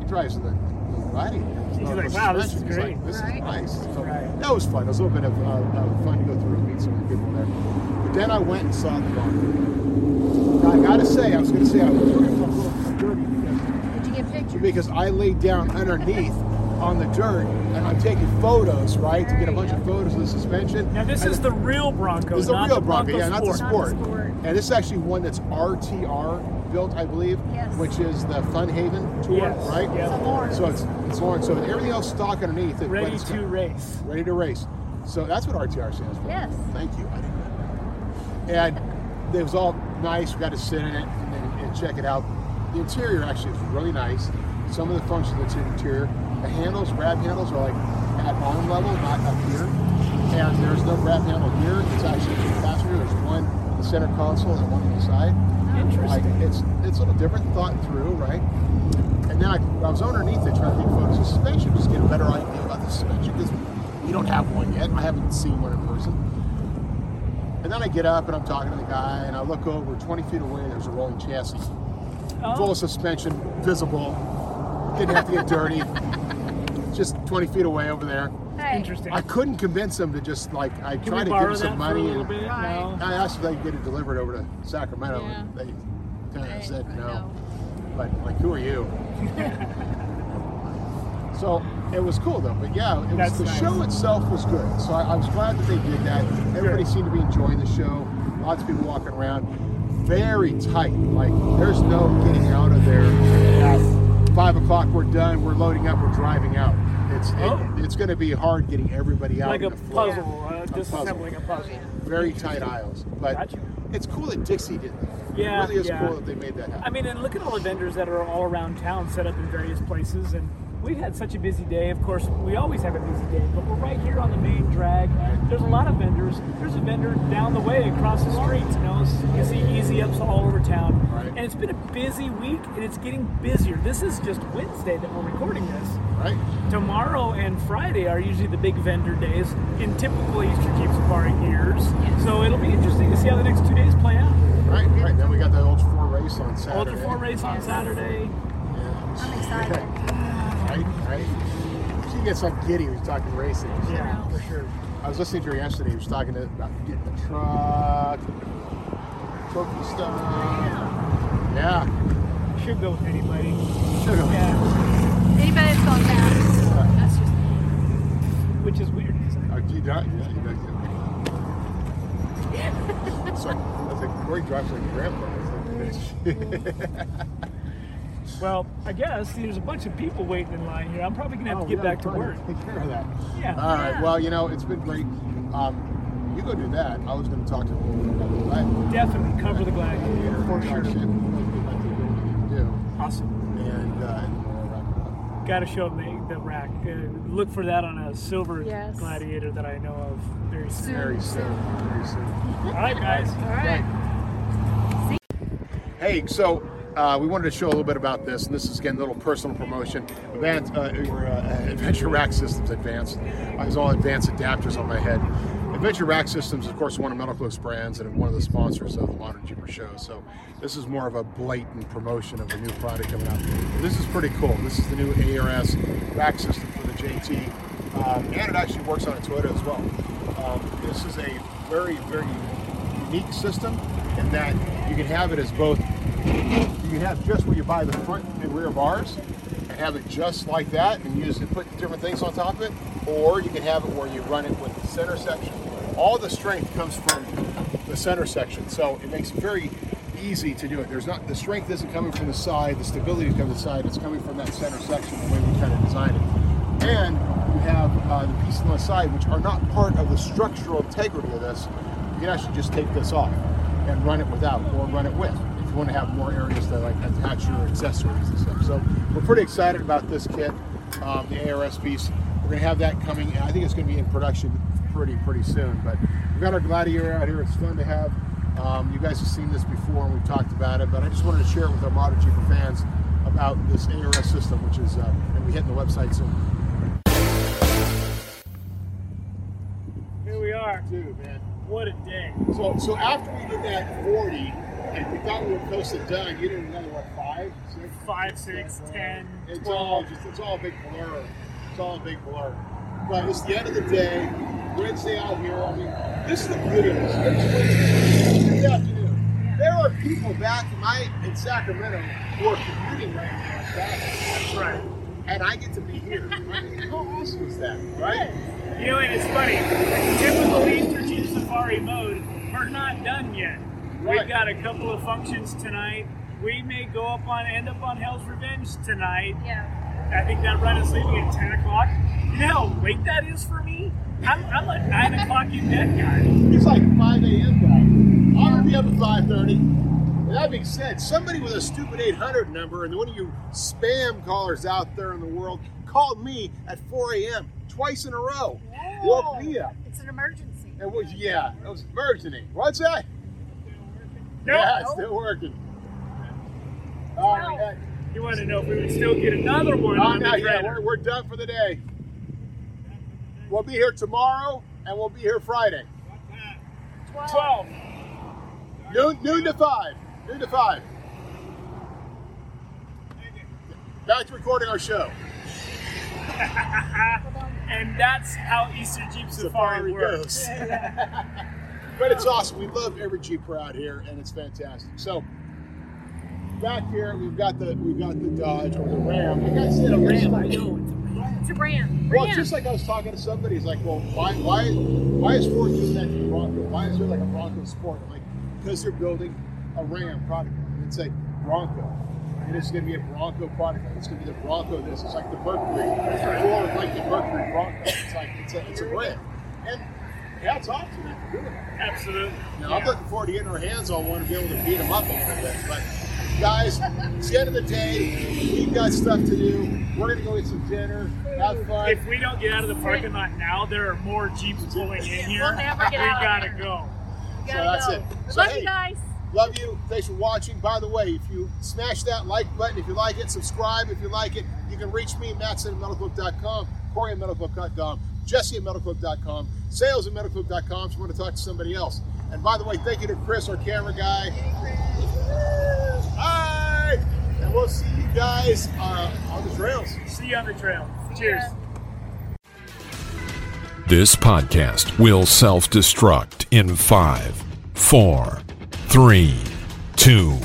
he drives the, the Gladiator.
He's
No,
like, "Wow, this is.
He's
great.
like, this
Right.
is nice. So
Right.
that was fun. It was a little bit of uh, uh, fun to go through and meet some of the people there. But then I went and saw the barn. Now I gotta say, I was gonna say I was looking for a little dirty because
Did you get pictures?
because I laid down underneath on the dirt and I'm taking photos, right, to get a bunch of photos of the suspension.
Now this
And
is the real Bronco,
this is the
not
real
the
Bronco,
Bronco
yeah, not the
Sport.
sport.
Not the Sport.
And this is actually one that's RTR built, I believe,
Yes.
which is the Funhaven tour,
Yes,
right?
yeah.
It's a Lawrence.
So it's it's Lawrence. So everything else stock underneath. It, but
Ready
it's
to
got-
race.
ready to race. So that's what RTR stands for.
Yes.
Thank you. I didn't know. And it was all nice. We got to sit in it and, then and check it out. The interior actually is really nice. Some of the functions of the interior, the handles, grab handles are like at arm level, not up here. And there's no grab handle here. It's actually two passenger. There's one in the center console and one on the side. Like
Interesting.
it's it's a little different, thought through, right? And then I, I was underneath it trying to take photos of suspension, just get a better idea about the suspension because we don't have one yet. I haven't seen one in person. And then I get up and I'm talking to the guy, and I look over 20 feet away. There's a rolling chassis,
Oh,
full of suspension, visible. Didn't have to get dirty. Just 20 feet away over there.
Hey.
Interesting.
I couldn't convince him to just like I
Can
tried to give
borrow
him some
that for a
money.
little
and-
Right.
No.
I asked if they could get it delivered over to Sacramento,
Yeah.
and they kind of said no. But like, who are you? so it was cool though. But yeah, it was, the
nice.
show itself was good. So I, I was glad that they did that. Everybody seemed to be enjoying the show. Lots of people walking around. Very tight. Like there's no getting out of there at five o'clock. We're done. We're loading up. We're driving out. It's
Oh.
it, it's going to be hard getting everybody out.
like a puzzle, uh, disassembling a puzzle.
Very tight aisles. But
Gotcha.
it's cool that Dixie did that.
Yeah,
it really is
yeah.
cool that they made that happen.
I mean, and look at all the vendors that are all around town, set up in various places, and we've had such a busy day. Of course, we always have a busy day, but we're right here on the main drag. There's a lot of vendors. There's a vendor down the way across the street. You know, you can see easy ups all over town,
Right.
and it's been a busy week, and it's getting busier. This is just Wednesday that we're recording this.
right?
Tomorrow and Friday are usually the big vendor days in typical Easter Jeep Safari years. So it'll be interesting to see how the next two days play out.
Right, right. Then we got the Ultra 4 race on Saturday.
Ultra 4 race on Saturday.
Yeah.
I'm excited.
Right, right. She gets like giddy when you're talking racing.
Yeah, for sure.
I was listening to her yesterday. She was talking to, about getting the truck, trophy stuff. Yeah.
Should go with anybody.
Should have.
Yeah,
Anybody that's gone fast. That's just
which is weird. isn't it?
Oh, do you not? Yeah, you don't Sorry. I was like, Corey drives like a grandpa. I was like,
Well, I guess there's a bunch of people waiting in line here. I'm probably gonna have
Oh,
to get
yeah,
back to
trying
work.
Take care of that.
Yeah.
All right.
Yeah.
Well, you know, it's been great. Um, you go do that. I was going to talk to you about the glad-
Definitely cover the gladiator for
Our ship.
sure.
We'll get back to what we need to do.
Awesome.
And, uh, and then we'll wrap it up.
Got to show them the, the rack. Uh, look for that on a silver
Yes.
gladiator that I know of very soon.
Very soon. Very soon.
All right, guys.
all right.
Hey, so uh, we wanted to show a little bit about this, and this is again a little personal promotion. Advanced, uh, or, uh, Adventure Rack Systems Advanced. I was all advanced adapters on my head. Adventure Rack Systems, of course, one of Metal brands and one of the sponsors of the Modern Jeeper Show. So this is more of a blatant promotion of the new product coming out. This is pretty cool. This is the new ARS rack system for the JT, um, and it actually works on a Toyota as well. Um, this is a very, very unique system in that you can have it as both you can have just where you buy the front and rear bars and have it just like that and use it put different things on top of it or you can have it where you run it with the center section all the strength comes from the center section. So it makes it very easy to do it. There's not the strength isn't coming from the side, the stability coming from the side. It's coming from that center section, the way we kind of designed it. And you have uh, the pieces on the side, which are not part of the structural integrity of this. You can actually just take this off and run it without, or run it with, if you want to have more areas to like attach your accessories and stuff. So we're pretty excited about this kit, um, the ARS piece. We're going to have that coming. I think it's going to be in production pretty pretty soon. But we've got our Gladiator out here. It's fun to have. Um, you guys have seen this before and we've talked about it, but I just wanted to share it with our Modern Jeeper fans about this ARS system, which is uh, going to be hitting the website soon.
Here we are.
Dude, man.
What a day.
So, so after we did that 40, and we thought we were close to done, you did another what five, six,
Five, six, ten,
It's all just it's all a big blur. It's all a big blur. But it's the end of the day. Wednesday out here. I mean, this is the beauty of this. Wednesday. Good afternoon. There are people back in my in Sacramento who are commuting right now.
That's right.
And I get to be here. I mean, how awesome is that, right?
You know, and it's funny. Typical Easter Jeep Safari mode, we're not done yet.
Right.
We've got a couple of functions tonight. We may go up on, end up on Hell's Revenge tonight.
Yeah.
I think that run is leaving at 10 o'clock. You know how late that is for me? I'm, I'm a 9 o'clock in bed guy.
It's like 5 a.m. guy. I'm gonna be up at 5:30. With That being said, somebody with a stupid 800 number and one of you spam callers out there in the world called me at 4 a.m. twice in a row. Woke me up.
It's an emergency.
It was yeah, it was emergency. What's that?
No,
Yeah, it's still working. Oh,
Wow.
yeah.
you want to know if we would still get another one
Oh,
on
no,
the
yeah, we're, we're done for the day. We'll be here tomorrow and we'll be here Friday.
12.
12.
Noon, noon to five. Noon to five. Back to recording our show.
And that's how Easter Jeep Safari, works.
But it's awesome. We love every Jeeper out here, and it's fantastic. So back here, we've got the we've got the Dodge or the Ram. I gotta say, the
Ram, I know.
It's a Ram.
well,
Ram.
just like I was talking to somebody, he's like, "Well, why why why is Ford doing that to the Bronco? Why is there like a Bronco Sport?" I'm like, because they're building a Ram product line. It's a Bronco. It is going to be a Bronco product. It's going to be the Bronco. This it's like the Mercury, or like the Mercury Bronco. It's like it's a it's a brand, and hats off to them for doing that.
Absolutely.
Now, I'm looking forward to getting our hands on one and be able to beat them up a little bit. But guys, it's the end of the day. We've got stuff to do. We're gonna go eat some dinner, have fun.
If we don't get out of the parking lot now, there are more Jeeps pulling in here.
We'll never get
we
out of
gotta
here.
go.
You
So
gotta
that's
go.
it. So,
Love
hey,
you guys.
Love you. Thanks for watching. By the way, if you smash that like button, if you like it, subscribe if you like it. You can reach me, Matson at MetalCloak.com, Corey at MetalCloak.com, Jessy at MetalCloak.com, sales at MetalCloak.com if you want to talk to somebody else. And by the way, thank you to Chris, our camera guy. Hi! And we'll see you guys uh, on the trails.
See you on the trail. Cheers.
This podcast will self destruct in five, four, three, two,